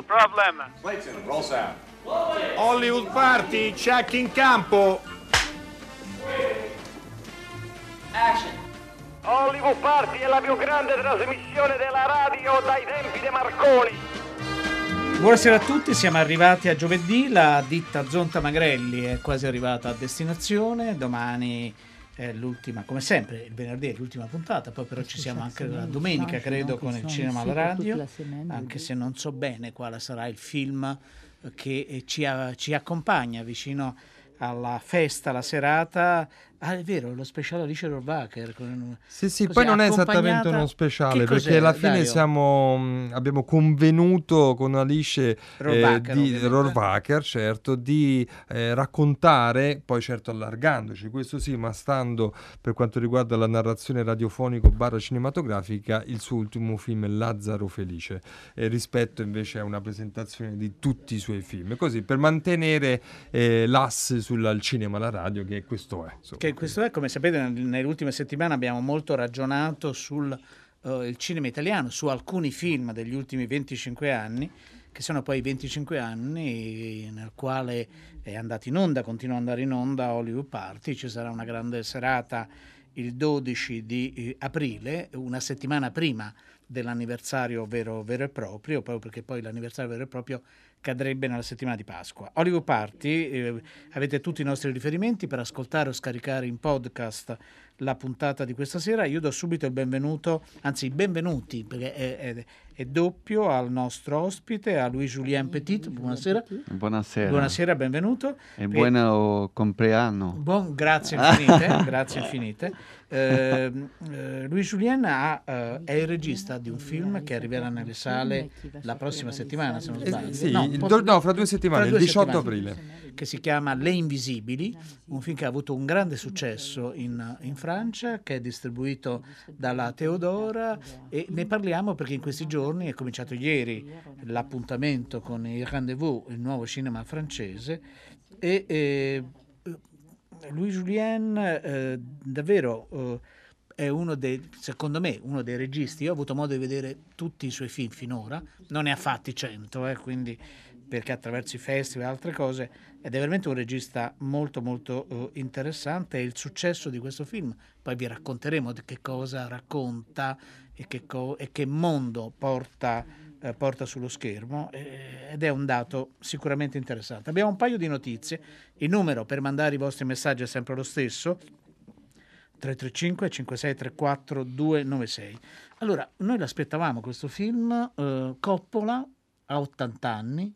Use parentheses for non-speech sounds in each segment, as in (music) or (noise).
No problem. Clayton, roll sound. Hollywood Party, check in campo. Action. Hollywood Party è la più grande trasmissione della radio dai tempi di Marconi. Buonasera a tutti, siamo arrivati a giovedì, la ditta Zonta Magrelli è quasi arrivata a destinazione, domani è l'ultima, come sempre, il venerdì è l'ultima puntata, poi però ci siamo anche la domenica, credo, con il cinema alla radio, anche se non so bene quale sarà il film che ci, ci accompagna vicino alla festa, alla serata Ah, è vero, lo speciale Alice Rohrwacher. Sì, sì, poi non è esattamente uno speciale, perché alla fine siamo, mm, abbiamo convenuto con Alice Rohrwacher, eh, di Rohrwacher, certo, di eh, raccontare, poi certo allargandoci, questo sì, ma stando per quanto riguarda la narrazione radiofonico barra cinematografica, il suo ultimo film Lazzaro Felice, eh, rispetto invece a una presentazione di tutti i suoi film, così per mantenere eh, l'asse sul cinema alla radio, che questo è. Insomma. Che questo è, come sapete, nelle ultime settimane abbiamo molto ragionato sul uh, cinema italiano, su alcuni film degli ultimi 25 anni, che sono poi i 25 anni nel quale è andato in onda, continua ad andare in onda Hollywood Party, ci sarà una grande serata il 12 di eh, aprile, una settimana prima dell'anniversario vero, vero, e proprio, proprio perché poi l'anniversario vero e proprio cadrebbe nella settimana di Pasqua. Hollywood Party, eh, avete tutti i nostri riferimenti per ascoltare o scaricare in podcast la puntata di questa sera. Io do subito il benvenuto, anzi benvenuti, perché è, è, è doppio al nostro ospite, a Louis-Julien Petit. Buonasera. Buonasera. Buonasera, benvenuto. E buon compleanno. Buon, grazie infinite, (laughs) grazie infinite. Eh, eh, Louis Julien ha, eh, è il regista di un film che arriverà nelle sale la prossima settimana, se non sbaglio. Eh, sì, no, posso... no, fra due settimane, fra due il 18 settimane, aprile. Che si chiama Le Invisibili, un film che ha avuto un grande successo in, in Francia, che è distribuito dalla Teodora e ne parliamo perché in questi giorni è cominciato ieri l'appuntamento con il Rendezvous, il nuovo cinema francese. E eh, Louis Julien eh, davvero eh, è uno dei, secondo me, uno dei registi. Io ho avuto modo di vedere tutti i suoi film finora, non ne ha fatti cento, eh, quindi perché attraverso i festival e altre cose, ed è veramente un regista molto molto uh, interessante e il successo di questo film, poi vi racconteremo di che cosa racconta e che, co- e che mondo porta eh, porta sullo schermo eh, ed è un dato sicuramente interessante. Abbiamo un paio di notizie, il numero per mandare i vostri messaggi è sempre lo stesso, 335 5634 296. Allora, noi l'aspettavamo questo film, eh, Coppola a 80 anni,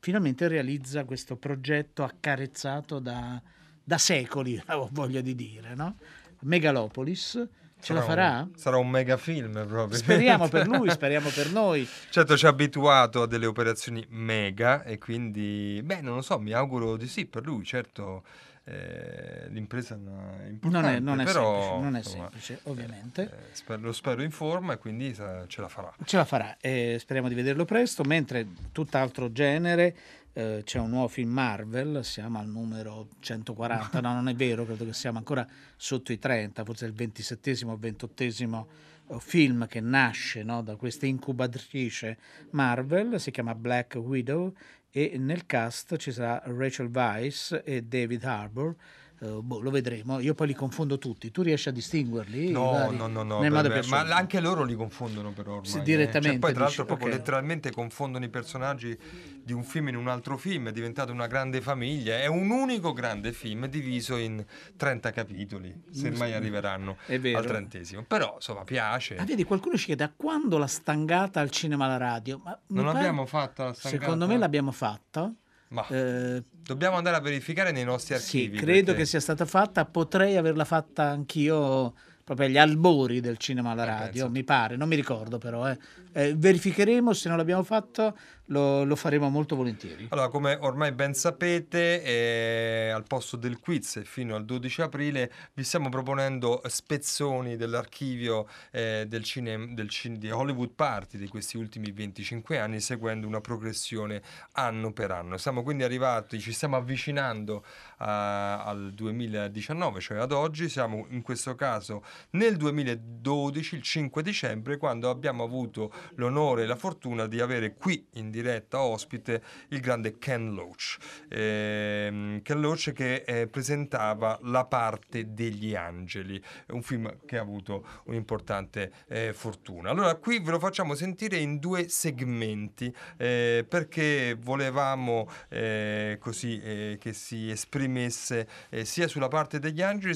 finalmente realizza questo progetto accarezzato da, da secoli, (laughs) voglio di dire, no? Megalopolis, Ce sarà la farà? Un, sarà un mega film proprio. Speriamo per (laughs) lui, speriamo per noi. Certo, ci ha abituato a delle operazioni mega e quindi, beh, non lo so, mi auguro di sì per lui, certo. Eh, l'impresa è importante, non è, non è però, semplice, non è insomma, semplice ovviamente. Eh, spero, lo spero in forma e quindi ce la farà. Ce la farà, e speriamo di vederlo presto, mentre tutt'altro genere eh, c'è un nuovo film Marvel, siamo al numero 140, no non è vero, credo che siamo ancora sotto i 30, forse il 27 o 28 eh, film che nasce no, da questa incubatrice Marvel, si chiama Black Widow e nel cast ci sarà Rachel Weisz e David Harbour Uh, boh, lo vedremo. Io poi li confondo tutti. Tu riesci a distinguerli? No, vari, no, no, no. Beh, ma anche loro li confondono però ormai. Sì, direttamente. Eh. Cioè, poi tra l'altro proprio okay. letteralmente confondono i personaggi di un film in un altro film. È diventato una grande famiglia. È un unico grande film diviso in 30 capitoli, se mai arriveranno al trentesimo. Però, insomma, piace. Ah, vedi, qualcuno ci chiede a quando la stangata al cinema alla radio? Ma non l'abbiamo fatta la stangata? Secondo me l'abbiamo fatta. Ma eh, dobbiamo andare a verificare nei nostri archivi. Sì, credo perché... che sia stata fatta, potrei averla fatta anch'io proprio agli albori del cinema alla radio, penso. mi pare, non mi ricordo però. Eh. Eh, verificheremo, se non l'abbiamo fatto lo, lo, faremo molto volentieri. Allora, come ormai ben sapete, eh, al posto del quiz fino al 12 aprile vi stiamo proponendo spezzoni dell'archivio eh, del cinema del cin- di Hollywood Party di questi ultimi 25 anni, seguendo una progressione anno per anno. Siamo quindi arrivati, ci stiamo avvicinando a, al 2019, cioè ad oggi, siamo in questo caso nel 2012, il 5 dicembre, quando abbiamo avuto l'onore e la fortuna di avere qui in diretta ospite il grande Ken Loach. Eh, Ken Loach che eh, presentava La parte degli angeli, un film che ha avuto un'importante eh, fortuna. Allora qui ve lo facciamo sentire in due segmenti eh, perché volevamo eh, così eh, che si esprimesse sia sulla parte degli angeli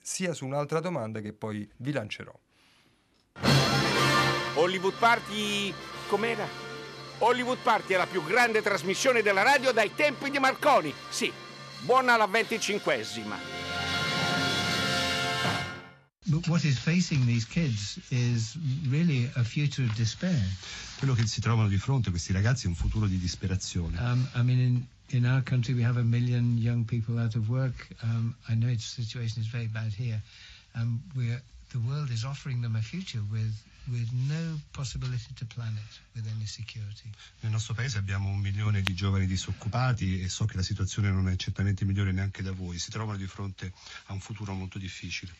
sia su un'altra domanda che poi vi lancerò. Hollywood Party com'era? Hollywood Party è la più grande trasmissione della radio dai tempi di Marconi. Sì, buona la venticinquesima. But what is facing these kids is really a future of despair. Quello che si trovano di fronte questi ragazzi è un futuro di disperazione. Um, I mean, in, in our country we have a million young people out of work. Um, I know the situation is very bad here. Um, we're, the world is offering them a future with no possibility to plan it with any security. Nel nostro paese abbiamo un milione di giovani disoccupati e so che la situazione non è certamente migliore neanche da voi. Si trovano di fronte a un futuro molto difficile.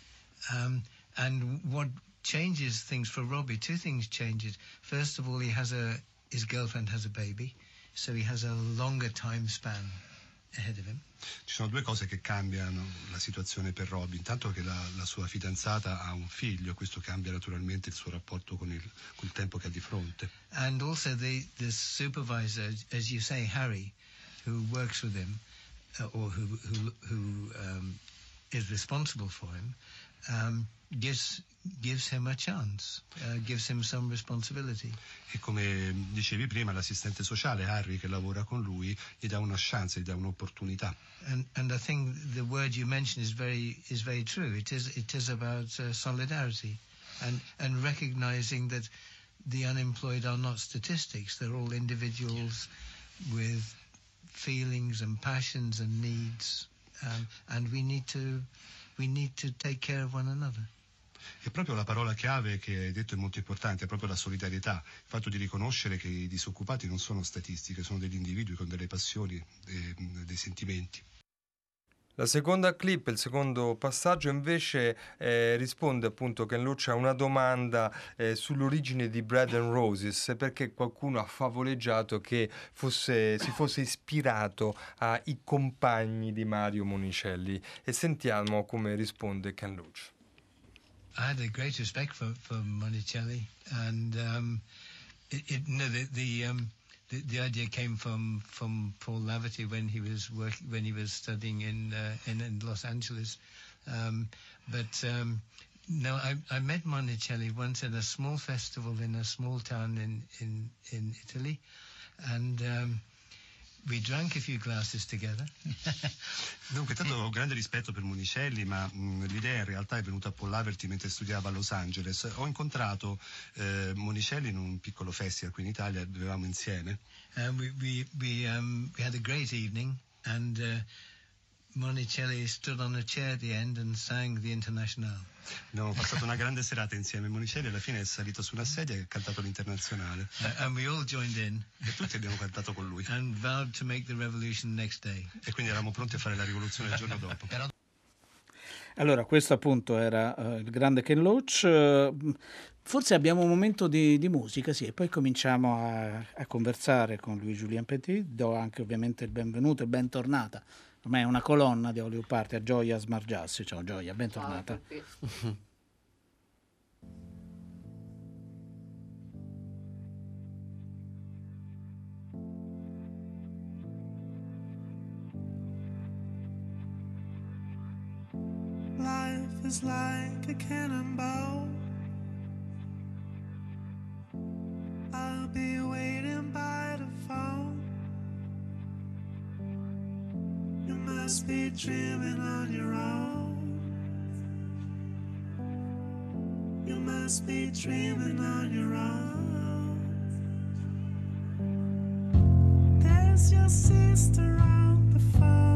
Um, and what changes things for Robbie? Two things change it. First of all, he has a his girlfriend has a baby, so he has a longer time span. Ci sono due cose che cambiano la situazione per Robbie. Intanto che la, la sua fidanzata ha un figlio, questo cambia naturalmente il suo rapporto con il, con il tempo che ha di fronte. And also the, the supervisor, as you say, Harry, who works with him, uh, or who, who, who um, is responsible for him, um, gives gives him a chance, uh, gives him some responsibility. E come dicevi prima, l'assistente sociale Harry che lavora con lui gli dà una chance, gli dà un'opportunità. And and I think the word you mentioned is very is very true. It is it is about uh, solidarity and and recognizing that the unemployed are not statistics. They're all individuals with feelings and passions and needs, um, and we need to we need to take care of one another. E proprio la parola chiave che hai detto è molto importante, è proprio la solidarietà, il fatto di riconoscere che i disoccupati non sono statistiche, sono degli individui con delle passioni e dei sentimenti. La seconda clip, il secondo passaggio invece eh, risponde appunto Ken Loach a una domanda eh, sull'origine di Bread and Roses perché qualcuno ha favoleggiato che fosse, si fosse ispirato ai compagni di Mario Monicelli e sentiamo come risponde Ken Loach. I had a great respect for, for Monicelli and um, it, it, no, the, the um, the, the idea came from from Paul Laverty when he was work, when he was studying in uh, in, in, Los Angeles. Um, but um, no, I, I met Monicelli once at a small festival in a small town in in, in Italy, and um, We drank a few glasses together. (laughs) Dunque, tanto ho grande rispetto per Monicelli, ma mh, l'idea in realtà è venuta a Pollaverti mentre studiava a Los Angeles. Ho incontrato eh, Monicelli in un piccolo festival qui in Italia, bevevamo insieme. Uh, we, we, we, um, we had a great evening and uh, Monicelli stood on a chair at the end and sang the International. Abbiamo passato una grande serata insieme. Monicelli alla fine è salito su una sedia e ha cantato l'Internazionale. Uh, and we all joined in. E tutti abbiamo cantato con lui. And vowed to make the revolution next day. E quindi eravamo pronti a fare la rivoluzione il giorno dopo. Allora, questo appunto era uh, il grande Ken Loach. Uh, forse abbiamo un momento di, di, musica, sì, e poi cominciamo a, a conversare con Louis Julien Petit. Do anche ovviamente il benvenuto e bentornata ormai è una colonna di Hollywood Party, a Gioia Smargiassi. Ciao Gioia, bentornata. Ciao Life is like a cannonball. I'll be waiting by the phone. Must be dreaming on your own. You must be dreaming on your own. There's your sister on the phone.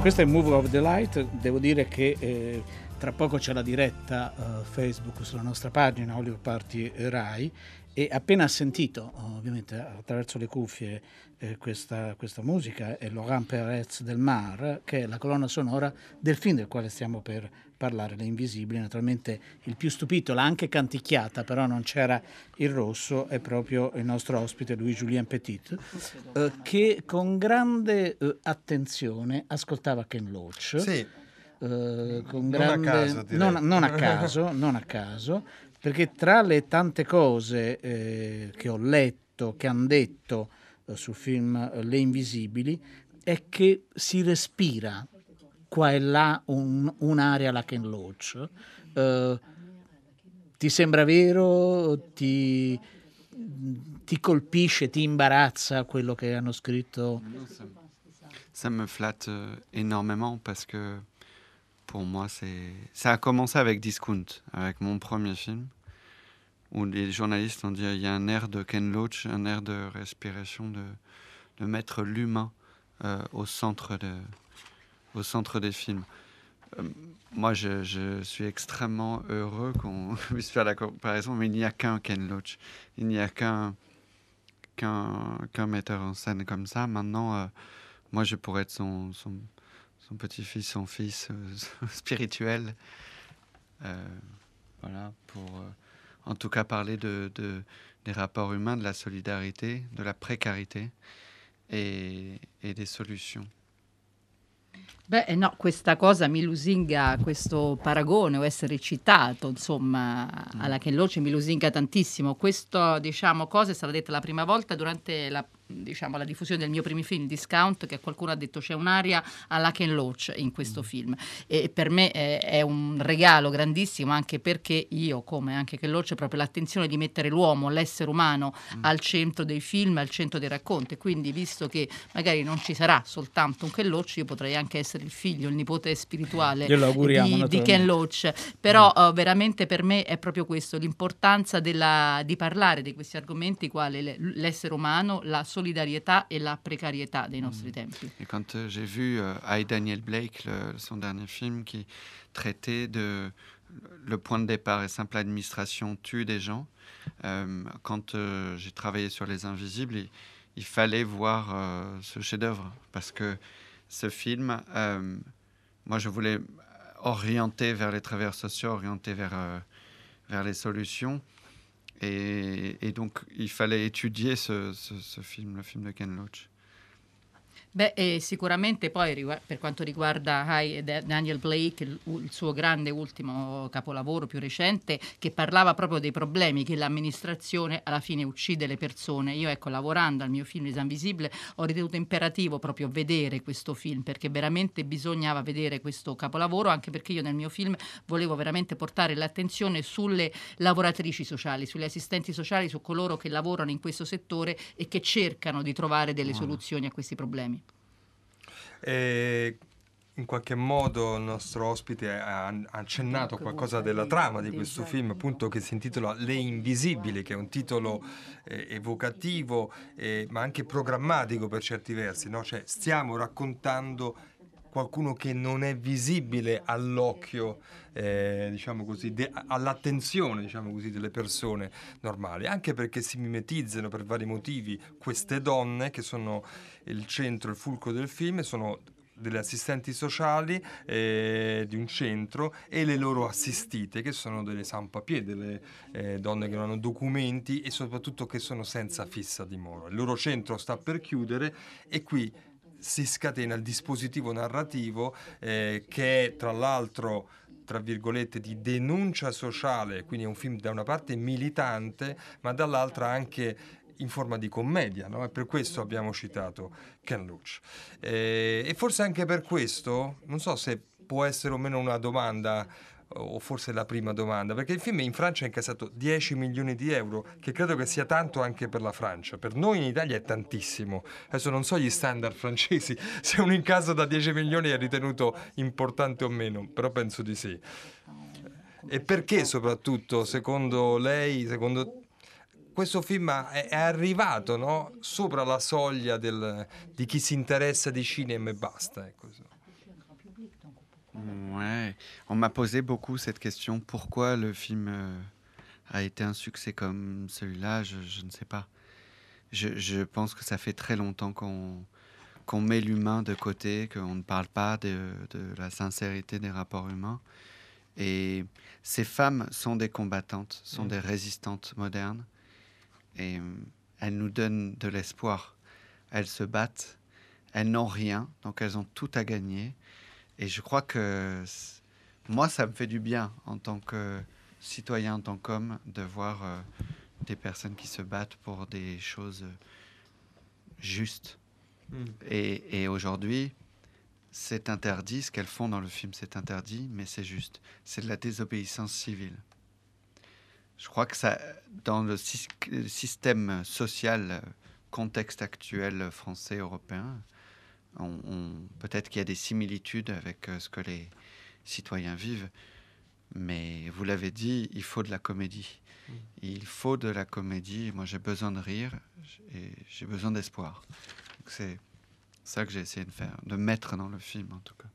Questo è Move of the Light, devo dire che eh, tra poco c'è la diretta eh, Facebook sulla nostra pagina Oliver Party Rai e appena sentito, ovviamente attraverso le cuffie, eh, questa, questa musica è Laurent Perez del Mar, che è la colonna sonora del film del quale stiamo per parlare, Le Invisibili. Naturalmente il più stupito l'ha anche canticchiata, però non c'era il rosso, è proprio il nostro ospite Louis-Julien Petit, eh, che con grande eh, attenzione ascoltava Ken Loach. Sì. Eh, con Non a grande, caso, non, non a (laughs) caso, non a caso, perché tra le tante cose eh, che ho letto, che hanno detto eh, sul film eh, Le Invisibili, è che si respira qua e là un- un'area la Ken Loach. Eh, ti sembra vero? Ti, ti colpisce, ti imbarazza quello che hanno scritto? Ça me flatte énormément parce que pour moi, c'est. Ça a commencé avec Discount, avec mon premier film, où les journalistes ont dit il y a un air de Ken Loach, un air de respiration, de, mettre l'humain euh, au, centre de, au centre des films. Euh, moi, je, suis extrêmement heureux qu'on (laughs) puisse faire la comparaison, mais il n'y a qu'un Ken Loach. Il n'y a qu'un qu'un qu'un metteur en scène comme ça. Maintenant, euh, moi, je pourrais être son, son petit-fils, son fils euh, (laughs) spirituel. Euh, voilà, pour euh, en tout cas parler de, de- des rapports humains, de la solidarité, de la précarité et, et des solutions. Beh, eh, no, questa cosa mi lusinga, questo paragone o essere citato, insomma, alla Ken Loach mi lusinga tantissimo. Questa, diciamo, cosa è stata detta la prima volta durante la, diciamo, la diffusione del mio primo film, Discount, che qualcuno ha detto c'è un'aria alla Ken Loach in questo film. E per me è, è un regalo grandissimo anche perché io, come anche Ken Loach, ho proprio l'attenzione di mettere l'uomo, l'essere umano al centro dei film, al centro dei racconti. Quindi, visto che magari non ci sarà soltanto un Ken Loach, io potrei anche essere il figlio, il nipote spirituale di, di. Ken Loach. Però eh, veramente per me è proprio questo, l'importanza della- di parlare di questi argomenti quali le- l'essere umano, la solidarietà e la precarietà dei nostri tempi. Et quand euh, j'ai vu euh, I, Daniel Blake, le- son dernier film, qui traitait de le point de départ est simple administration tue des gens. euh, quand euh, j'ai travaillé sur Les Invisibles, il, il fallait voir ce chef-d'œuvre parce que ce film, moi, je voulais orienter vers les travailleurs sociaux, orienter vers vers les solutions. Et, donc, il fallait étudier ce film, le film de Ken Loach. Beh, e sicuramente poi per quanto riguarda Hi- Da- Daniel Blake, il, il suo grande ultimo capolavoro più recente, che parlava proprio dei problemi che l'amministrazione alla fine uccide le persone. Io, ecco, lavorando al mio film Esame Visibile, ho ritenuto imperativo proprio vedere questo film, perché veramente bisognava vedere questo capolavoro, anche perché io nel mio film volevo veramente portare l'attenzione sulle lavoratrici sociali, sulle assistenti sociali, su coloro che lavorano in questo settore e che cercano di trovare delle soluzioni a questi problemi. E in qualche modo il nostro ospite ha accennato qualcosa della trama di questo film, appunto che si intitola Le Invisibili, che è un titolo eh, evocativo eh, ma anche programmatico per certi versi, no? Cioè stiamo raccontando qualcuno che non è visibile all'occhio, eh, diciamo così, de- all'attenzione, diciamo così, delle persone normali, anche perché si mimetizzano per vari motivi queste donne che sono il centro, il fulcro del film, sono delle assistenti sociali eh, di un centro e le loro assistite che sono delle sans-papier, delle eh, donne che non hanno documenti e soprattutto che sono senza fissa dimora. Il loro centro sta per chiudere e qui si scatena il dispositivo narrativo eh, che è tra l'altro tra virgolette di denuncia sociale, quindi è un film da una parte militante, ma dall'altra anche in forma di commedia, no? e per questo abbiamo citato Ken Loach. Eh, e forse anche per questo, non so se può essere o meno una domanda o forse la prima domanda, perché il film in Francia ha incassato 10 milioni di euro, che credo che sia tanto anche per la Francia. Per noi in Italia è tantissimo. Adesso non so gli standard francesi, (laughs) se un incasso da 10 milioni è ritenuto importante o meno, però penso di sì. E perché soprattutto, secondo lei, secondo questo film è, arrivato no? sopra la soglia del, di chi si interessa di cinema e basta. Ecco. Ouais, on m'a posé beaucoup cette question. Pourquoi le film euh, a été un succès comme celui-là? Je, je, ne sais pas. Je, je, pense que ça fait très longtemps qu'on met l'humain de côté, qu'on ne parle pas de, de, la sincérité des rapports humains. Et ces femmes sont des combattantes, sont mmh. des résistantes modernes. Et euh, elles nous donnent de l'espoir. Elles se battent, elles n'ont rien, donc elles ont tout à gagner. Et je crois que moi, ça me fait du bien en tant que citoyen, en tant qu'homme, de voir euh, des personnes qui se battent pour des choses justes. Mm. Et, et aujourd'hui, c'est interdit, ce qu'elles font dans le film, c'est interdit, mais c'est juste. C'est de la désobéissance civile. Je crois que ça, dans le système social, contexte actuel français, européen, peut-être qu'il y a des similitudes avec euh, ce que les citoyens vivent, mais vous l'avez dit, il faut de la comédie. Mm. Il faut de la comédie. Moi, j'ai besoin de rire et j'ai besoin d'espoir. C'est ça que j'ai essayé de faire, de mettre dans le film en tout cas.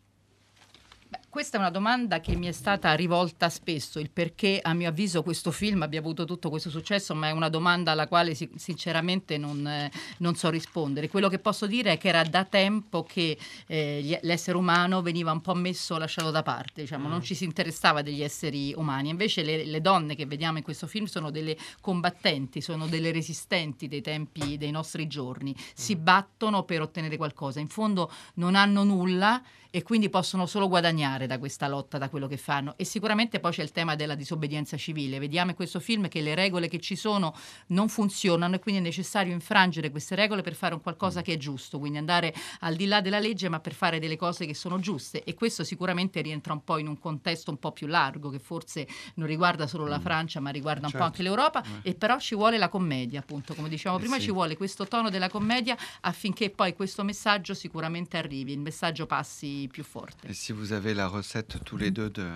Questa è una domanda che mi è stata rivolta spesso, il perché a mio avviso questo film abbia avuto tutto questo successo, ma è una domanda alla quale si, sinceramente non, eh, non, so rispondere. Quello che posso dire è che era da tempo che eh, l'essere umano veniva un po' messo, lasciato da parte, diciamo, mm. non ci si interessava degli esseri umani. Invece le, le, donne che vediamo in questo film sono delle combattenti, sono delle resistenti dei tempi dei nostri giorni, si mm. battono per ottenere qualcosa. In fondo non hanno nulla e quindi possono solo guadagnare da questa lotta, da quello che fanno. E sicuramente poi c'è il tema della disobbedienza civile. Vediamo in questo film che le regole che ci sono non funzionano e quindi è necessario infrangere queste regole per fare un qualcosa che è giusto, quindi andare al di là della legge ma per fare delle cose che sono giuste e questo sicuramente rientra un po' in un contesto un po' più largo che forse non riguarda solo la mm. Francia ma riguarda un certo. po' anche l'Europa eh. e però ci vuole la commedia appunto come dicevamo eh prima sì. ci vuole questo tono della commedia affinché poi questo messaggio sicuramente arrivi, il messaggio passi plus forte. Et si vous avez la recette tous les deux de,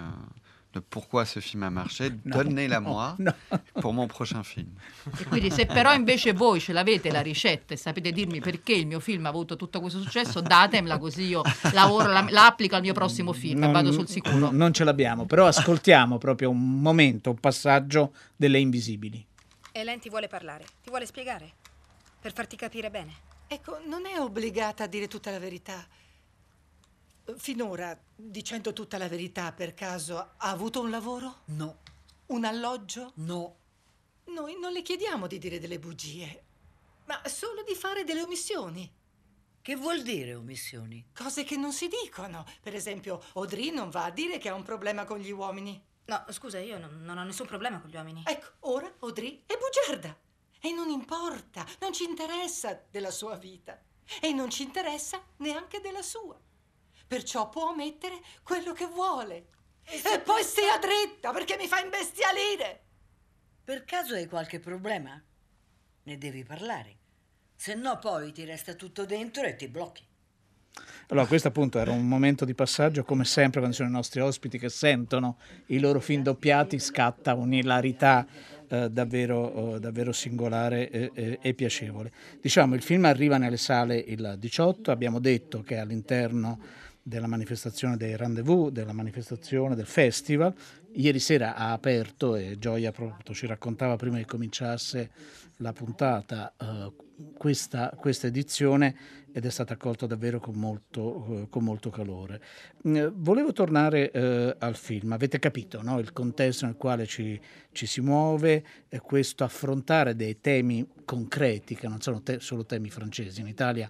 de pourquoi ce film a marché, donnez-la moi (laughs) no. pour mon prochain film. E quindi se però invece voi ce l'avete la ricetta e sapete dirmi perché il mio film ha avuto tutto questo successo, datemela così io lavoro, la, la applico al mio prossimo film non, e vado sul sicuro. Non ce l'abbiamo, però ascoltiamo proprio un momento, un passaggio delle Invisibili. Elen ti vuole parlare, ti vuole spiegare, per farti capire bene. Ecco, non è obbligata a dire tutta la verità. Finora, dicendo tutta la verità, per caso ha avuto un lavoro? No. Un alloggio? No. Noi non le chiediamo di dire delle bugie, ma solo di fare delle omissioni. Che vuol dire omissioni? Cose che non si dicono. Per esempio, Audrey non va a dire che ha un problema con gli uomini. No, scusa, io non, non ho nessun problema con gli uomini. Ecco, ora Audrey è bugiarda. E non importa, non ci interessa della sua vita. E non ci interessa neanche della sua perciò può mettere quello che vuole. E, e poi stia dritta perché mi fa imbestialire. Per caso hai qualche problema? Ne devi parlare. Se no poi ti resta tutto dentro e ti blocchi. Allora, questo appunto era un momento di passaggio, come sempre quando sono i nostri ospiti che sentono i loro film doppiati, scatta un'ilarità eh, davvero, eh, davvero, singolare e, e, e, piacevole. Diciamo, il film arriva nelle sale il 18, abbiamo detto che all'interno della manifestazione dei rendezvous, della manifestazione del festival. Ieri sera ha aperto e Gioia proprio ci raccontava prima che cominciasse la puntata uh, questa, questa, edizione ed è stata accolta davvero con molto, uh, con molto calore. Uh, volevo tornare eh, al film, avete capito no? il contesto nel quale ci, ci si muove, questo affrontare dei temi concreti che non sono te- solo temi francesi, in Italia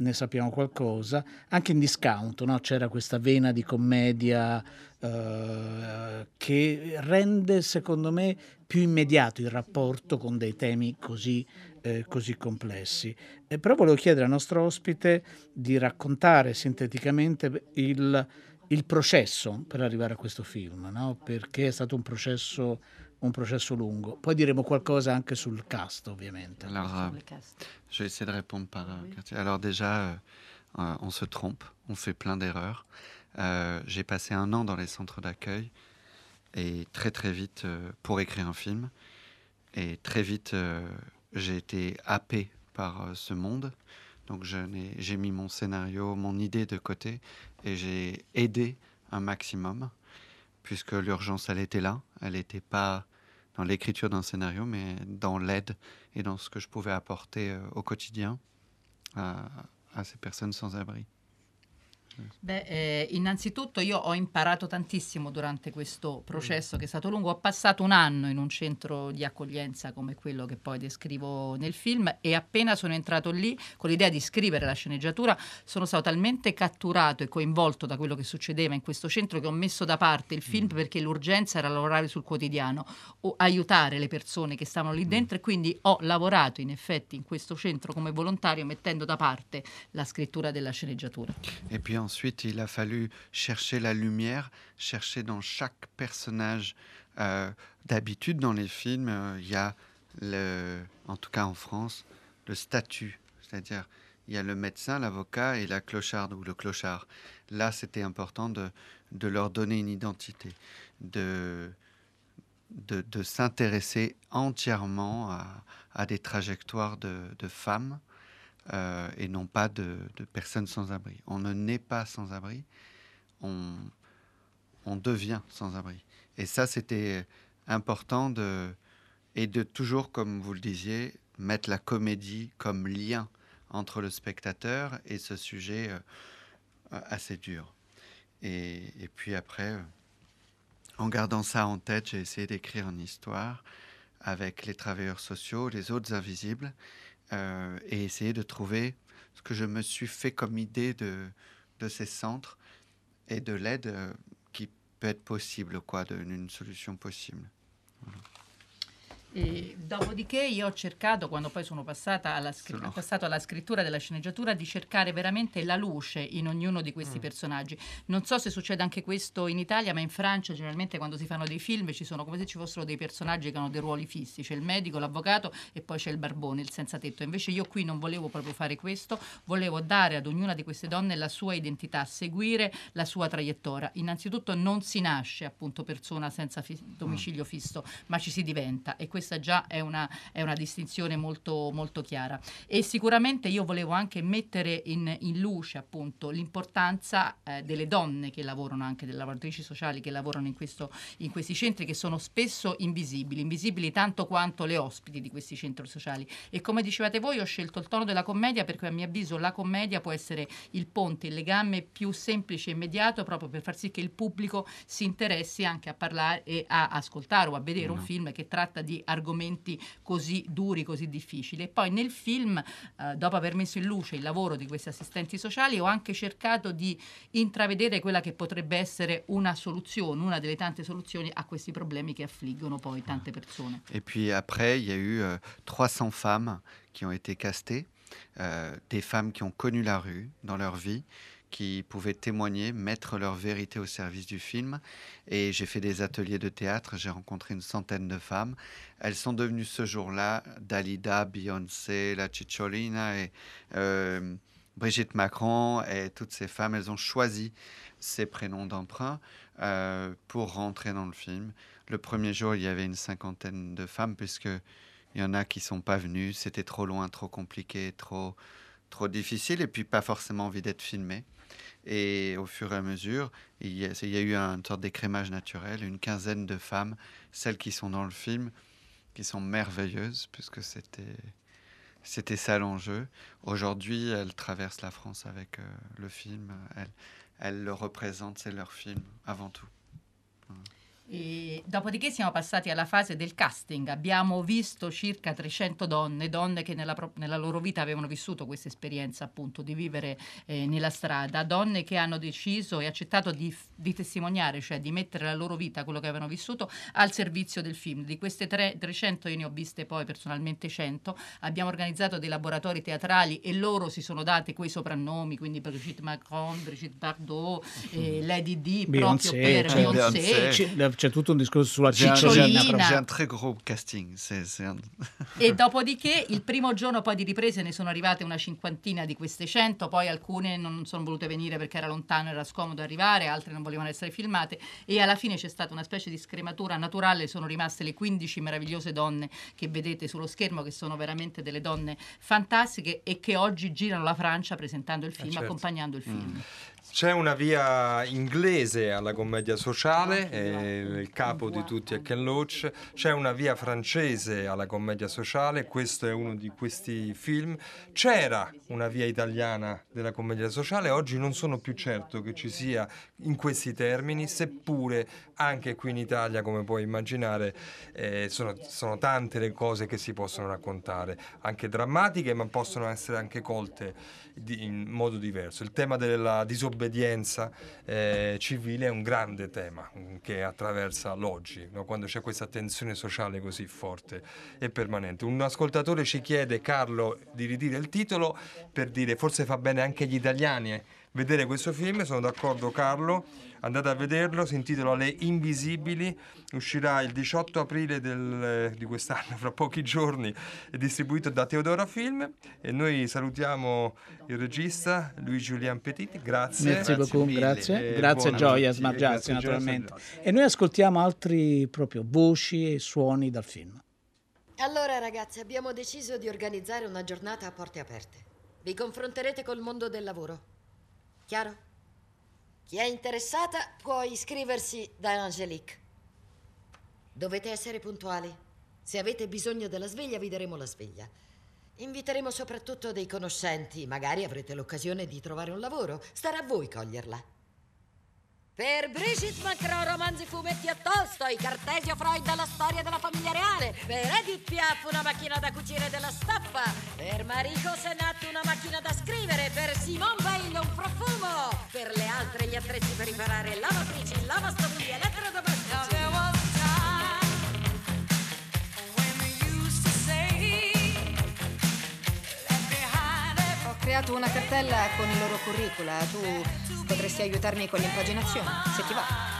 ne sappiamo qualcosa, anche in discount no? c'era questa vena di commedia eh, che rende secondo me più immediato il rapporto con dei temi così, eh, così complessi. Eh, però volevo chiedere al nostro ospite di raccontare sinteticamente il, il processo per arrivare a questo film, no? perché è stato un processo, un processo lungo. Poi diremo qualcosa anche sul cast, ovviamente. Alors, euh, je vais essayer de répondre par euh, quartier. Alors déjà, euh, euh, on se trompe, on fait plein d'erreurs. Euh, J'ai passé un an dans les centres d'accueil et très très vite euh, pour écrire un film. Et très vite, euh, j'ai été happé par euh, ce monde. Donc j'ai mis mon scénario, mon idée de côté et j'ai aidé un maximum puisque l'urgence, elle était là. Elle n'était pas l'écriture d'un scénario, mais dans l'aide et dans ce que je pouvais apporter euh, au quotidien à, à ces personnes sans abri. Beh, eh, innanzitutto io ho imparato tantissimo durante questo processo che è stato lungo. Ho passato un anno in un centro di accoglienza come quello che poi descrivo nel film e appena sono entrato lì con l'idea di scrivere la sceneggiatura sono stato talmente catturato e coinvolto da quello che succedeva in questo centro che ho messo da parte il film perché l'urgenza era lavorare sul quotidiano o aiutare le persone che stavano lì dentro e quindi ho lavorato in effetti in questo centro come volontario mettendo da parte la scrittura della sceneggiatura. Et puis ensuite, il a fallu chercher la lumière, chercher dans chaque personnage. Euh, D'habitude, dans les films, euh, il y a, le, en tout cas en France, le statut. C'est-à-dire, il y a le médecin, l'avocat et la clocharde ou le clochard. Là, c'était important de, de leur donner une identité, de, de, de s'intéresser entièrement à, à des trajectoires de, de femmes euh, et non pas de, personnes sans abri. On ne naît pas sans abri, on, on devient sans abri. Et ça, c'était important de, et de toujours, comme vous le disiez, mettre la comédie comme lien entre le spectateur et ce sujet euh, euh, assez dur. Et, et puis après, en gardant ça en tête, j'ai essayé d'écrire une histoire avec les travailleurs sociaux, les autres invisibles, euh, et essayer de trouver ce que je me suis fait comme idée de, ces centres et de l'aide euh, qui peut être possible, quoi, d'une solution possible. E dopodiché io ho cercato, quando poi sono passata alla, scri- Sono- passato alla scrittura della sceneggiatura, di cercare veramente la luce in ognuno di questi Mm. personaggi. Non so se succede anche questo in Italia, ma in Francia generalmente quando si fanno dei film ci sono come se ci fossero dei personaggi che hanno dei ruoli fissi, c'è il medico, l'avvocato e poi c'è il barbone, il senza tetto. Invece io qui non volevo proprio fare questo, volevo dare ad ognuna di queste donne la sua identità, seguire la sua traiettoria. Innanzitutto non si nasce appunto persona senza fi- domicilio fisso, ma ci si diventa e questa già è una, è una distinzione molto, molto chiara. E sicuramente io volevo anche mettere in, in luce appunto l'importanza eh, delle donne che lavorano, anche delle lavoratrici sociali che lavorano in, questo, in questi centri che sono spesso invisibili, invisibili tanto quanto le ospiti di questi centri sociali. E come dicevate voi ho scelto il tono della commedia perché a mio avviso la commedia può essere il ponte, il legame più semplice e immediato proprio per far sì che il pubblico si interessi anche a parlare e a ascoltare o a vedere un Mm. film che tratta di argomenti così duri, così difficili. E poi nel film, eh, dopo aver messo in luce il lavoro di questi assistenti sociali, ho anche cercato di intravedere quella che potrebbe essere una soluzione, una delle tante soluzioni a questi problemi che affliggono poi tante persone. Et puis après, il y a eu euh, 300 femmes qui ont été castées, euh, des femmes qui ont connu la rue dans leur vie, qui pouvaient témoigner, mettre leur vérité au service du film. Et j'ai fait des ateliers de théâtre, j'ai rencontré une centaine de femmes. Elles sont devenues ce jour-là Dalida, Beyoncé, la Cicciolina et euh, Brigitte Macron et toutes ces femmes. Elles ont choisi ces prénoms d'emprunt euh, pour rentrer dans le film. Le premier jour, il y avait une cinquantaine de femmes, puisque il y en a qui sont pas venues. C'était trop loin, trop compliqué, trop, trop difficile, et puis pas forcément envie d'être filmé. Et au fur et à mesure, il y a, eu une sorte d'écrémage naturel, une quinzaine de femmes, celles qui sont dans le film, qui sont merveilleuses, puisque c'était c'était ça l'enjeu. Aujourd'hui, elles traversent la France avec euh, le film. Elles le représentent, c'est leur film avant tout. E dopodiché siamo passati alla fase del casting. Abbiamo visto circa 300 donne, donne che nella, pro- nella loro vita avevano vissuto questa esperienza appunto di vivere eh, nella strada, donne che hanno deciso e accettato di, di testimoniare, cioè di mettere la loro vita, quello che avevano vissuto, al servizio del film. Di queste tre- 300 io ne ho viste poi personalmente 100. Abbiamo organizzato dei laboratori teatrali e loro si sono date quei soprannomi, quindi Brigitte Macron, Brigitte Bardot, eh, Lady D, Beyoncé, proprio per cioè, Beyoncé. Ci- c'è tutto un discorso sulla Cicciolina. j'ai un- très gros casting. C'est un- E dopodiché il primo giorno poi di riprese ne sono arrivate una cinquantina di queste 100, poi alcune non sono volute venire perché era lontano, era scomodo arrivare, altre non volevano essere filmate e alla fine c'è stata una specie di scrematura naturale, sono rimaste le 15 meravigliose donne che vedete sullo schermo, che sono veramente delle donne fantastiche e che oggi girano la Francia presentando il film, certo. accompagnando il film. C'è una via inglese alla commedia sociale, eh, il capo di tutti è Ken Loach, c'è una via francese alla commedia sociale, questo è uno di questi film, c'era una via italiana della commedia sociale, oggi non sono più certo che ci sia in questi termini, seppure anche qui in Italia, come puoi immaginare, eh, sono, sono tante le cose che si possono raccontare, anche drammatiche, ma possono essere anche colte di- in modo diverso. Il tema della disobbedienza eh, civile è un grande tema mm, che attraversa l'oggi, no? quando c'è questa tensione sociale così forte e permanente. Un ascoltatore ci chiede, Carlo, di ridire il titolo per dire forse fa bene anche agli italiani eh, vedere questo film, sono d'accordo Carlo, andate a vederlo, si intitola Le Invisibili, uscirà il 18 aprile del- di quest'anno, (laughs) fra pochi giorni, è distribuito da Teodora Film e noi salutiamo il regista Louis Julien Petit, grazie. Merci beaucoup, grazie. E Grazie buona- Gioia Smargiazzi grazie a Gioia naturalmente. Smargiazzi. E noi ascoltiamo altri proprio voci e suoni dal film. Allora ragazzi, abbiamo deciso di organizzare una giornata a porte aperte. Vi confronterete col mondo del lavoro. Chiaro? Chi è interessata può iscriversi da Angelique. Dovete essere puntuali. Se avete bisogno della sveglia, vi daremo la sveglia. Inviteremo soprattutto dei conoscenti, magari avrete l'occasione di trovare un lavoro. Starà a voi coglierla. Per Brigitte Macron, romanzi, fumetti a Tolstoi, Cartesio Freud dalla storia della famiglia reale. Per Edith Piaf, una macchina da cucire della staffa. Per Mariko Senat, una macchina da scrivere. Per Simone Veil, un profumo. Per le altre, gli attrezzi per riparare lavatrici, lavastoviglie, elettrodomestici. Creato una cartella con i loro curricula. Tu potresti aiutarmi con l'impaginazione, se ti va.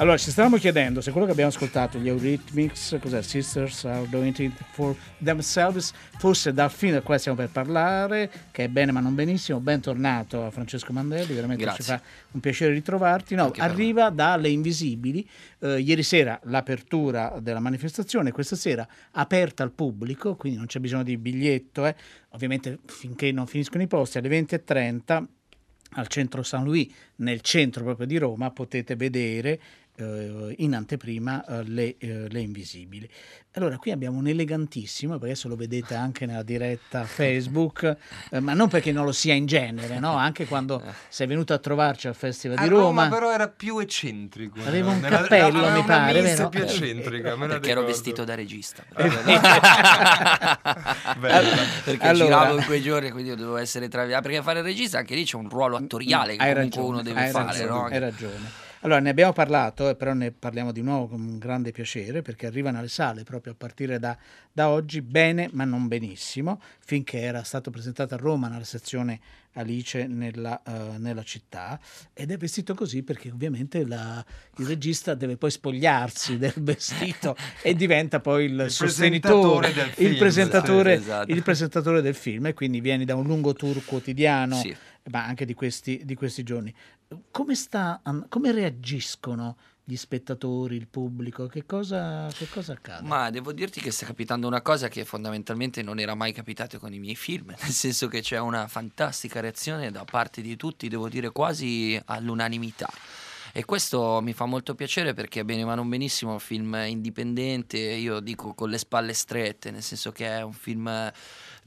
Allora, ci stavamo chiedendo se quello che abbiamo ascoltato, gli Eurythmics, cos'è? Sisters are doing it for themselves, fosse dal film del quale stiamo per parlare, che è bene ma non benissimo. Bentornato a Francesco Mandelli, veramente Grazie. ci fa un piacere ritrovarti. No, Anche arriva dalle Invisibili. Eh, ieri sera l'apertura della manifestazione, questa sera aperta al pubblico, quindi non c'è bisogno di biglietto, eh. ovviamente finché non finiscono i posti alle 20.30 al centro San Louis, nel centro proprio di Roma, potete vedere eh, in anteprima eh, le, eh, le invisibili. Allora, qui abbiamo un elegantissimo, perché adesso lo vedete anche nella diretta Facebook, (laughs) eh, ma non perché non lo sia in genere, no? anche quando sei venuto a trovarci al Festival A di Roma, Roma. però era più eccentrico. Aveva un Nella- cappello, aveva mi una pare, vero? più eccentrica, Perché ero vestito da regista. (laughs) (laughs) Bella. perché Allora- giravo in quei giorni, quindi io dovevo essere tra... ah, Perché fare il regista anche lì c'è un ruolo attoriale che Hai comunque ragione, uno deve hai fare. ragione, no? hai ragione. Allora, ne abbiamo parlato, eh, però ne parliamo di nuovo con un grande piacere perché arrivano alle sale proprio a partire da, da oggi, bene ma non benissimo, finché era stato presentato a Roma nella sezione Alice nella, eh, nella città ed è vestito così perché ovviamente la- il regista deve poi spogliarsi del (laughs) vestito e diventa poi il, Il sostenitore, presentatore del il film, presentatore, esatto. il presentatore del film e quindi vieni da un lungo tour quotidiano Sì. ma anche di questi, di questi giorni. Come, sta, come reagiscono gli spettatori, il pubblico? Che cosa, che cosa accade? Ma devo dirti che sta capitando una cosa che fondamentalmente non era mai capitato con i miei film, nel senso che c'è una fantastica reazione da parte di tutti, devo dire quasi all'unanimità. E questo mi fa molto piacere perché bene ma non benissimo è un film indipendente, io dico con le spalle strette, nel senso che è un film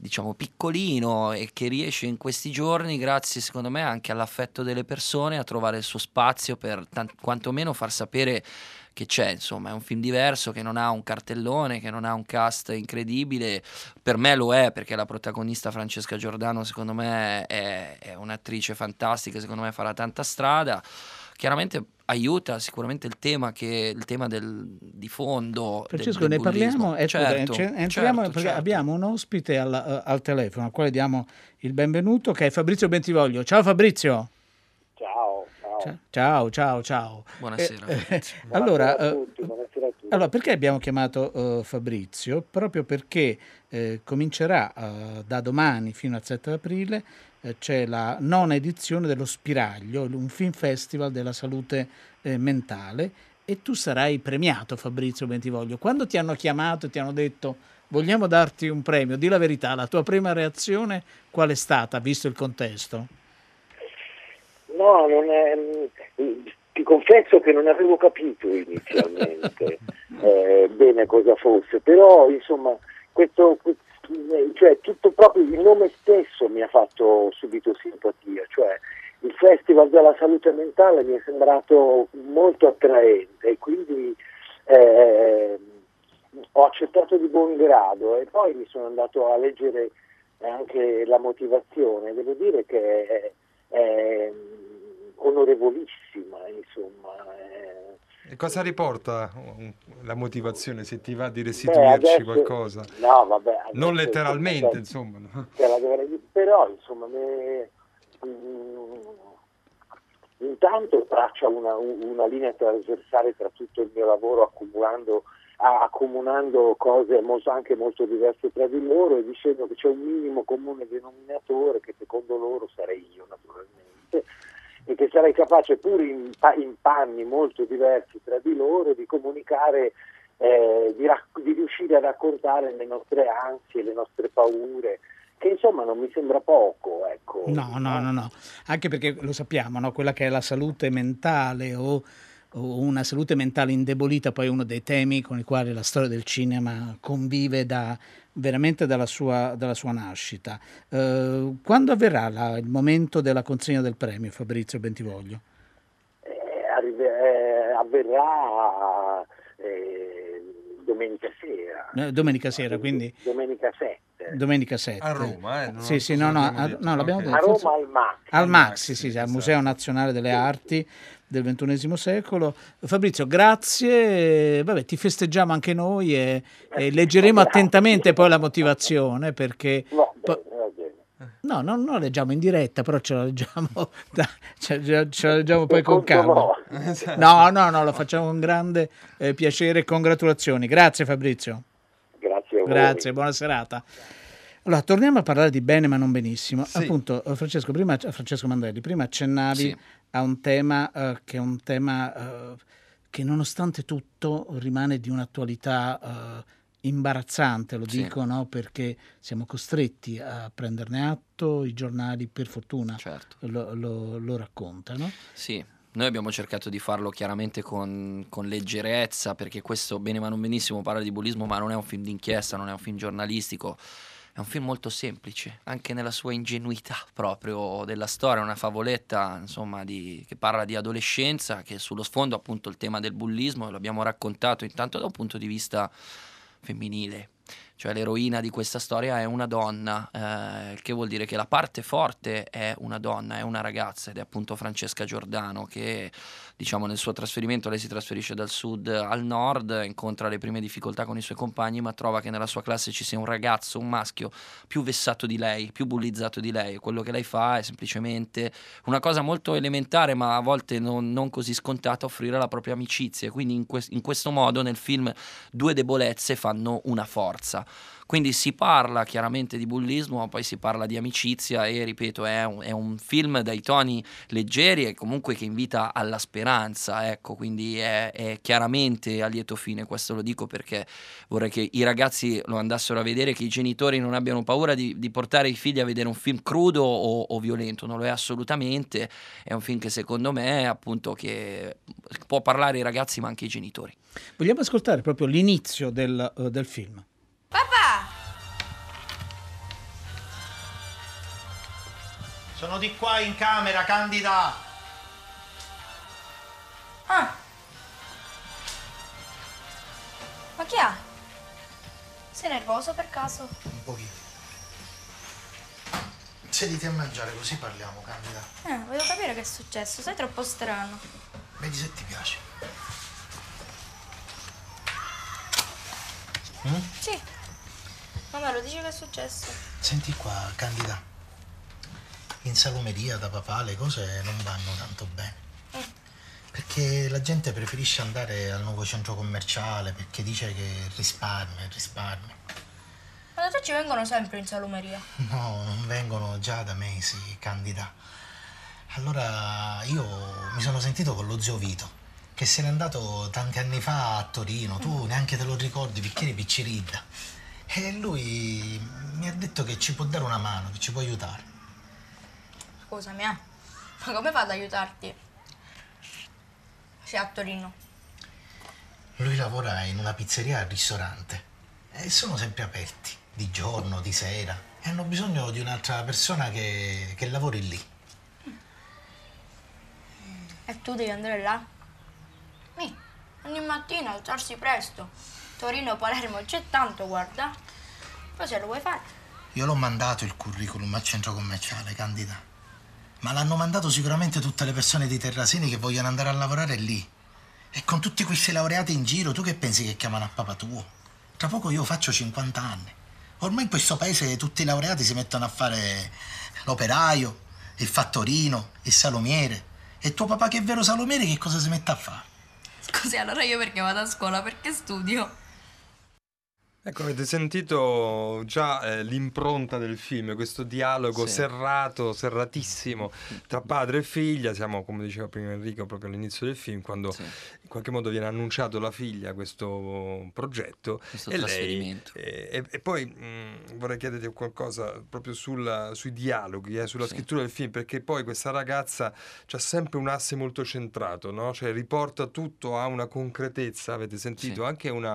diciamo piccolino e che riesce in questi giorni, grazie secondo me anche all'affetto delle persone, a trovare il suo spazio per tan- quantomeno far sapere che c'è, insomma, è un film diverso che non ha un cartellone, che non ha un cast incredibile. Per me lo è perché la protagonista Francesca Giordano, secondo me, è, è un'attrice fantastica, secondo me farà tanta strada. Chiaramente aiuta sicuramente il tema che il tema del, di fondo del- Francesco, del ne parliamo? bullismo. Certo, ce- entriamo certo, perché certo. abbiamo un ospite al, al telefono al quale diamo il benvenuto che è Fabrizio Bentivoglio. Ciao Fabrizio. Ciao, ciao. Ciao, ciao, ciao. Buonasera, Eh, eh, Fabrizio. (laughs) allora, Buonasera a eh, tutti, buonasera a tutti. allora, perché abbiamo chiamato eh, Fabrizio? Proprio perché eh, comincerà eh, da domani fino al 7 aprile eh, c'è la nona edizione dello Spiraglio, un film festival della salute eh, mentale e tu sarai premiato Fabrizio Bentivoglio. Quando ti hanno chiamato e ti hanno detto vogliamo darti un premio, di la verità, la tua prima reazione qual è stata, visto il contesto? No, non è, mm, ti confesso che non avevo capito inizialmente (laughs) eh, bene cosa fosse, però insomma questo, cioè, tutto proprio il nome stesso mi ha fatto subito simpatia, cioè il Festival della Salute Mentale mi è sembrato molto attraente e quindi eh, ho accettato di buon grado e poi mi sono andato a leggere anche la motivazione, devo dire che è, è onorevolissima, insomma. è- E cosa riporta um, la motivazione, se ti va di Beh, restituirci adesso- qualcosa? No, vabbè. Non adesso- letteralmente, te- insomma. dovrei però insomma me- mm, intanto traccia una, una linea trasversale tra tutto il mio lavoro accumulando, a- accomunando cose molto- anche molto diverse tra di loro e dicendo che c'è un minimo comune denominatore che secondo loro sarei io naturalmente e che sarei capace pur in, in panni molto diversi tra di loro di comunicare eh, di, rac- di riuscire a raccontare le nostre ansie, le nostre paure, che insomma non mi sembra poco, ecco. No, no, no, no, anche perché lo sappiamo, no? quella che è la salute mentale o, o una salute mentale indebolita, poi è uno dei temi con i quali la storia del cinema convive da, veramente dalla sua, dalla sua nascita. Eh, quando avverrà la- il momento della consegna del premio, Fabrizio Bentivoglio? Eh, arrive- eh, avverrà eh, domenica sera. Eh, domenica sera, quindi Domenica 7. domenica 7. A Roma, eh, non Sì, sì, no, no, l'abbiamo a- no, l'abbiamo detto. A Roma al MAX. Al MAX, sì, sì, al Museo Nazionale delle Arti del XXI secolo. Fabrizio, grazie. Vabbè, ti festeggiamo anche noi e, e leggeremo attentamente poi la motivazione perché... po- No, no, non la leggiamo in diretta, però ce la leggiamo, (laughs) da- ce, ce la leggiamo poi con calma. no. No, no, lo facciamo con grande eh, piacere e congratulazioni. Grazie Fabrizio. Grazie a voi. Grazie, buona serata. Allora, torniamo a parlare di bene ma non benissimo. Sì. Appunto, Francesco, prima, Francesco Mandelli, prima accennavi Sì. A un tema eh, che è un tema eh, che nonostante tutto rimane di un'attualità eh, imbarazzante, lo Sì. dico, no? perché siamo costretti a prenderne atto, i giornali per fortuna Certo. lo, lo- lo raccontano. Sì, noi abbiamo cercato di farlo chiaramente con, con leggerezza, perché questo, bene ma non benissimo, parla di bullismo, ma non è un film d'inchiesta, non è un film giornalistico, è un film molto semplice, anche nella sua ingenuità proprio della storia, una favoletta, insomma, di- che parla di adolescenza, che sullo sfondo appunto il tema del bullismo, e lo abbiamo raccontato intanto da un punto di vista femminile. Cioè l'eroina di questa storia è una donna, eh, che vuol dire che la parte forte è una donna, è una ragazza ed è appunto Francesca Giordano che diciamo nel suo trasferimento lei si trasferisce dal sud al nord, incontra le prime difficoltà con i suoi compagni ma trova che nella sua classe ci sia un ragazzo, un maschio più vessato di lei, più bullizzato di lei quello che lei fa è semplicemente una cosa molto elementare ma a volte non, non così scontata, offrire la propria amicizia quindi in, que- in questo modo nel film due debolezze fanno una forza. Quindi si parla chiaramente di bullismo, ma poi si parla di amicizia e ripeto, è un, è un film dai toni leggeri e comunque che invita alla speranza, ecco, quindi è, è chiaramente a lieto fine, questo lo dico perché vorrei che i ragazzi lo andassero a vedere, che i genitori non abbiano paura di, di portare i figli a vedere un film crudo o, o violento, non lo è assolutamente, è un film che secondo me appunto che può parlare ai ragazzi ma anche ai genitori. Vogliamo ascoltare proprio l'inizio del, eh, del film. Papà! Sono di qua in camera, Candida. Ah. Ma chi ha? Sei nervoso per caso? Un pochino. Sediti a mangiare così parliamo, Candida. Eh, voglio capire che è successo, sei troppo strano. Vedi se ti piace. Mm? Sì. Mamma lo dice che è successo. Senti qua, Candida. In salumeria da papà le cose non vanno tanto bene. Perché la gente preferisce andare al nuovo centro commerciale perché dice che risparmia, risparmia. Ma da te ci vengono sempre in salumeria. (laughs) No, non vengono già da mesi, Candida. Allora io mi sono sentito con lo zio Vito, che se n'è andato tanti anni fa a Torino, tu neanche te lo ricordi perché eri picciridda. E lui mi ha detto che ci può dare una mano, che ci può aiutare. Scusami, eh. Ma come fa ad aiutarti? Sei a Torino. Lui lavora in una pizzeria al ristorante e sono sempre aperti, di giorno, di sera, e hanno bisogno di un'altra persona che, che lavori lì. E tu devi andare là? Mi, ogni mattina alzarsi presto. Torino, Palermo, c'è tanto, guarda. Poi se lo vuoi fare. Io l'ho mandato il curriculum al centro commerciale, Candida. Ma l'hanno mandato sicuramente tutte le persone di Terrasini che vogliono andare a lavorare lì. E con tutti questi laureati in giro, tu che pensi che chiamano a papà tuo? Tra poco io faccio 50 anni. Ormai in questo paese tutti i laureati si mettono a fare l'operaio, il fattorino, il salumiere. E tuo papà che è vero salumiere che cosa si mette a fare? Scusi, allora io perché vado a scuola? Perché studio? Ecco, avete sentito già eh, l'impronta del film, questo dialogo Sì. serrato, serratissimo tra padre e figlia. Siamo, come diceva prima Enrico, proprio all'inizio del film, quando in qualche modo viene annunciato alla figlia questo progetto. Questo e lei- trasferimento. e, e- e poi mh, vorrei chiederti qualcosa proprio sulla- sui dialoghi, eh, sulla Sì. scrittura del film, perché poi questa ragazza ha sempre un asse molto centrato, no? Cioè riporta tutto a una concretezza, avete sentito, Sì. anche una,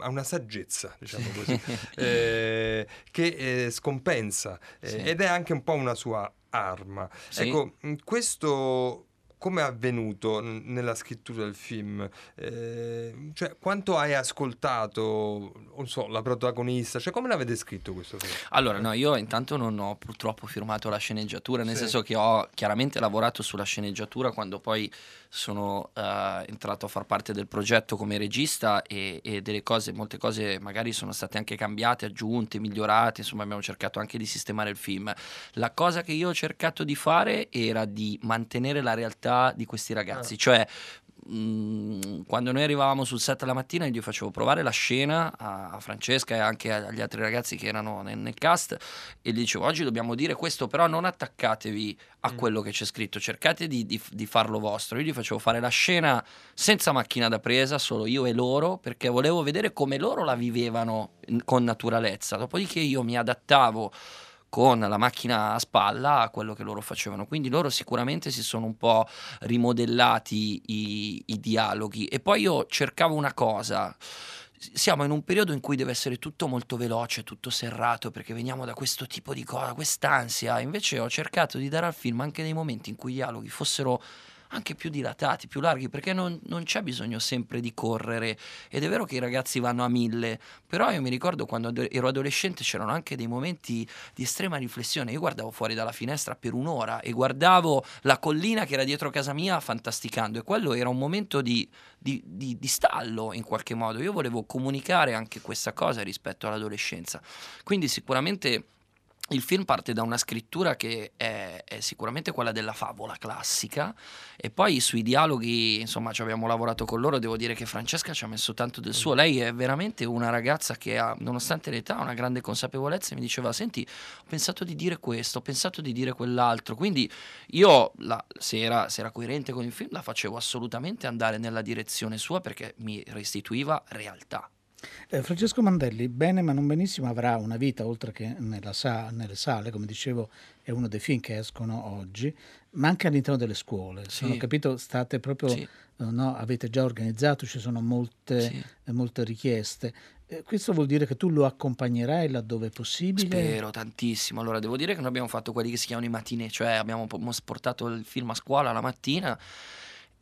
a una saggezza, diciamo così, (laughs) eh, che eh, scompensa eh, Sì. ed è anche un po' una sua arma. Sì. Ecco, mh, questo come è avvenuto nella scrittura del film? Eh, cioè, quanto hai ascoltato, non so, la protagonista? Cioè, come l'avete scritto questo film? Allora, no, io intanto non ho purtroppo firmato la sceneggiatura, nel Sì. senso che ho chiaramente lavorato sulla sceneggiatura quando poi sono eh, entrato a far parte del progetto come regista e, e delle cose, molte cose magari sono state anche cambiate, aggiunte, migliorate, insomma abbiamo cercato anche di sistemare il film. La cosa che io ho cercato di fare era di mantenere la realtà di questi ragazzi, cioè mh, quando noi arrivavamo sul set la mattina io facevo provare la scena a, Francesca e anche agli altri ragazzi che erano nel, nel cast e gli dicevo oggi dobbiamo dire questo però non attaccatevi a quello che c'è scritto cercate di, di- di farlo vostro. Io gli facevo fare la scena senza macchina da presa solo io e loro perché volevo vedere come loro la vivevano con naturalezza. Dopodiché io mi adattavo con la macchina a spalla a quello che loro facevano. Quindi loro sicuramente si sono un po' rimodellati i, i dialoghi. E poi io cercavo una cosa. Siamo in un periodo in cui deve essere tutto molto veloce, tutto serrato, perché veniamo da questo tipo di cosa, quest'ansia. Invece ho cercato di dare al film anche dei momenti in cui i dialoghi fossero anche più dilatati, più larghi, perché non, non c'è bisogno sempre di correre. Ed è vero che i ragazzi vanno a mille, però io mi ricordo quando ero adolescente c'erano anche dei momenti di estrema riflessione. Io guardavo fuori dalla finestra per un'ora e guardavo la collina che era dietro casa mia fantasticando e quello era un momento di, di- di- di stallo in qualche modo. Io volevo comunicare anche questa cosa rispetto all'adolescenza. Quindi sicuramente il film parte da una scrittura che è, è sicuramente quella della favola classica e poi sui dialoghi, insomma, ci abbiamo lavorato con loro, devo dire che Francesca ci ha messo tanto del suo. Lei è veramente una ragazza che ha, nonostante l'età, una grande consapevolezza e mi diceva, senti, ho pensato di dire questo, ho pensato di dire quell'altro. Quindi io, la- se, era, se era coerente con il film, la facevo assolutamente andare nella direzione sua perché mi restituiva realtà. Eh, Francesco Mandelli, bene ma non benissimo, avrà una vita oltre che nella sa- nelle sale, come dicevo, è uno dei film che escono oggi, ma anche all'interno delle scuole. Sì. capito, state proprio, Sì. eh, no, avete già organizzato, ci sono molte, Sì. eh, molte richieste. Questo vuol dire che tu lo accompagnerai laddove è possibile? Spero tantissimo. Allora, devo dire che noi abbiamo fatto quelli che si chiamano i matinee, cioè abbiamo portato il film a scuola la mattina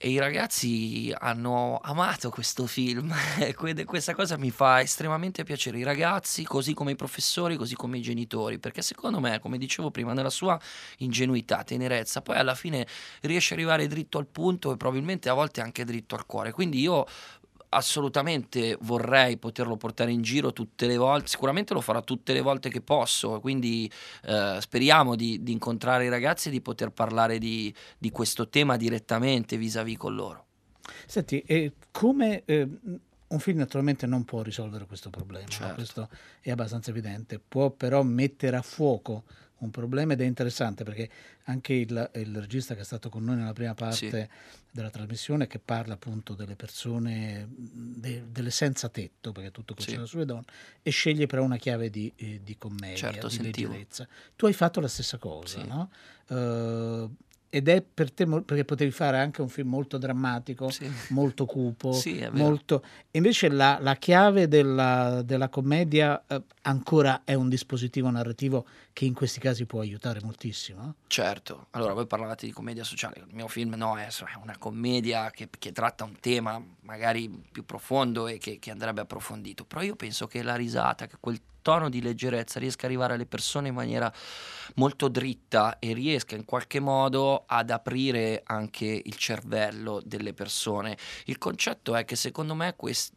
e i ragazzi hanno amato questo film. (laughs) Que- questa cosa mi fa estremamente piacere. I ragazzi, così come i professori, così come i genitori, perché secondo me, come dicevo prima, nella sua ingenuità, tenerezza, poi alla fine riesce ad arrivare dritto al punto e probabilmente a volte anche dritto al cuore. Quindi io assolutamente vorrei poterlo portare in giro tutte le volte, sicuramente lo farò tutte le volte che posso, quindi eh, speriamo di, di incontrare i ragazzi e di poter parlare di, di questo tema direttamente vis-à-vis con loro. Senti, e come eh, un film naturalmente non può risolvere questo problema? Certo. questo è abbastanza evidente, può però mettere a fuoco un problema ed è interessante perché anche il, il regista che è stato con noi nella prima parte della trasmissione che parla appunto delle persone, de- delle senza tetto, perché tutto concerne sulle donne, e sceglie però una chiave di, eh, di commedia, Certo, di leggerezza. Tu hai fatto la stessa cosa, no? Eh, ed è per te perché potevi fare anche un film molto drammatico, molto cupo, (laughs) Sì, molto... invece la, la chiave della, della commedia eh, ancora è un dispositivo narrativo che in questi casi può aiutare moltissimo. Certo, allora voi parlavate di commedia sociale, il mio film no, è è una commedia che, che tratta un tema magari più profondo e che, che andrebbe approfondito, però io penso che la risata, che quel tono di leggerezza riesca ad arrivare alle persone in maniera molto dritta e riesca in qualche modo ad aprire anche il cervello delle persone. Il concetto è che secondo me quest-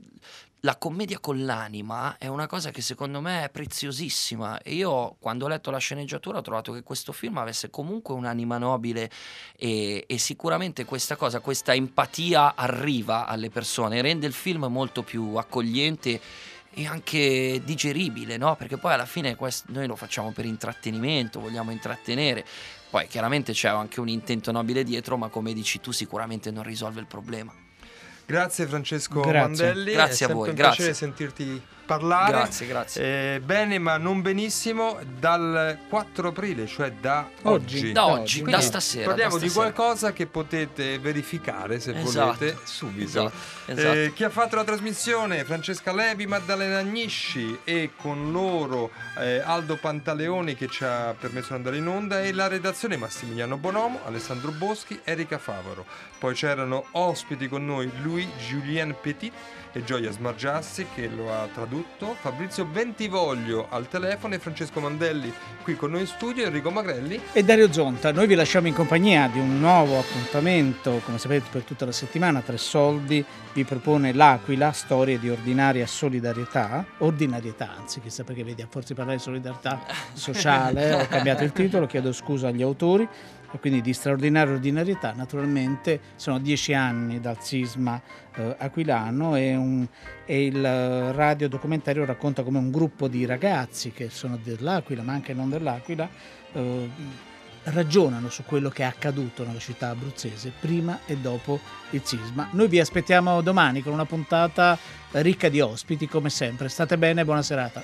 la commedia con l'anima è una cosa che secondo me è preziosissima e io quando ho letto la sceneggiatura ho trovato che questo film avesse comunque un'anima nobile e, e sicuramente questa cosa, questa empatia arriva alle persone, rende il film molto più accogliente e anche digeribile, no? Perché poi alla fine quest- noi lo facciamo per intrattenimento, vogliamo intrattenere. Poi chiaramente c'è anche un intento nobile dietro, ma come dici tu sicuramente non risolve il problema. Grazie Francesco Grazie. Mandelli, Grazie è a voi, un grazie. piacere sentirti parlare. Grazie, grazie. Eh, bene, ma non benissimo. Dal 4 aprile, cioè da Oggi. oggi. Da oggi, da Quindi stasera, Parliamo da di stasera. qualcosa che potete verificare se Esatto, volete subito. esatto, esatto. Eh, chi ha fatto la trasmissione? Francesca Levi, Maddalena Agnisci e con loro eh, Aldo Pantaleoni che ci ha permesso di andare in onda e la redazione Massimiliano Bonomo, Alessandro Boschi, Erika Favaro. Poi c'erano ospiti con noi Louis Julien Petit e Gioia Smargiassi che lo ha tradotto, Fabrizio Bentivoglio al telefono e Francesco Mandelli qui con noi in studio, Enrico Magrelli. E Dario Zonta, noi vi lasciamo in compagnia di un nuovo appuntamento, come sapete per tutta la settimana, Tre Soldi vi propone L'Aquila, storie di ordinaria solidarietà, ordinarietà anzi, chissà perché vedi a forza di parlare di solidarietà (laughs) sociale, ho cambiato il titolo, chiedo scusa agli autori, e quindi di straordinaria ordinarietà, naturalmente sono dieci anni dal sisma eh, aquilano e, un- e il eh, radiodocumentario racconta come un gruppo di ragazzi che sono dell'Aquila ma anche non dell'Aquila eh, ragionano su quello che è accaduto nella città abruzzese prima e dopo il sisma. Noi vi aspettiamo domani con una puntata ricca di ospiti come sempre. State bene, buona serata.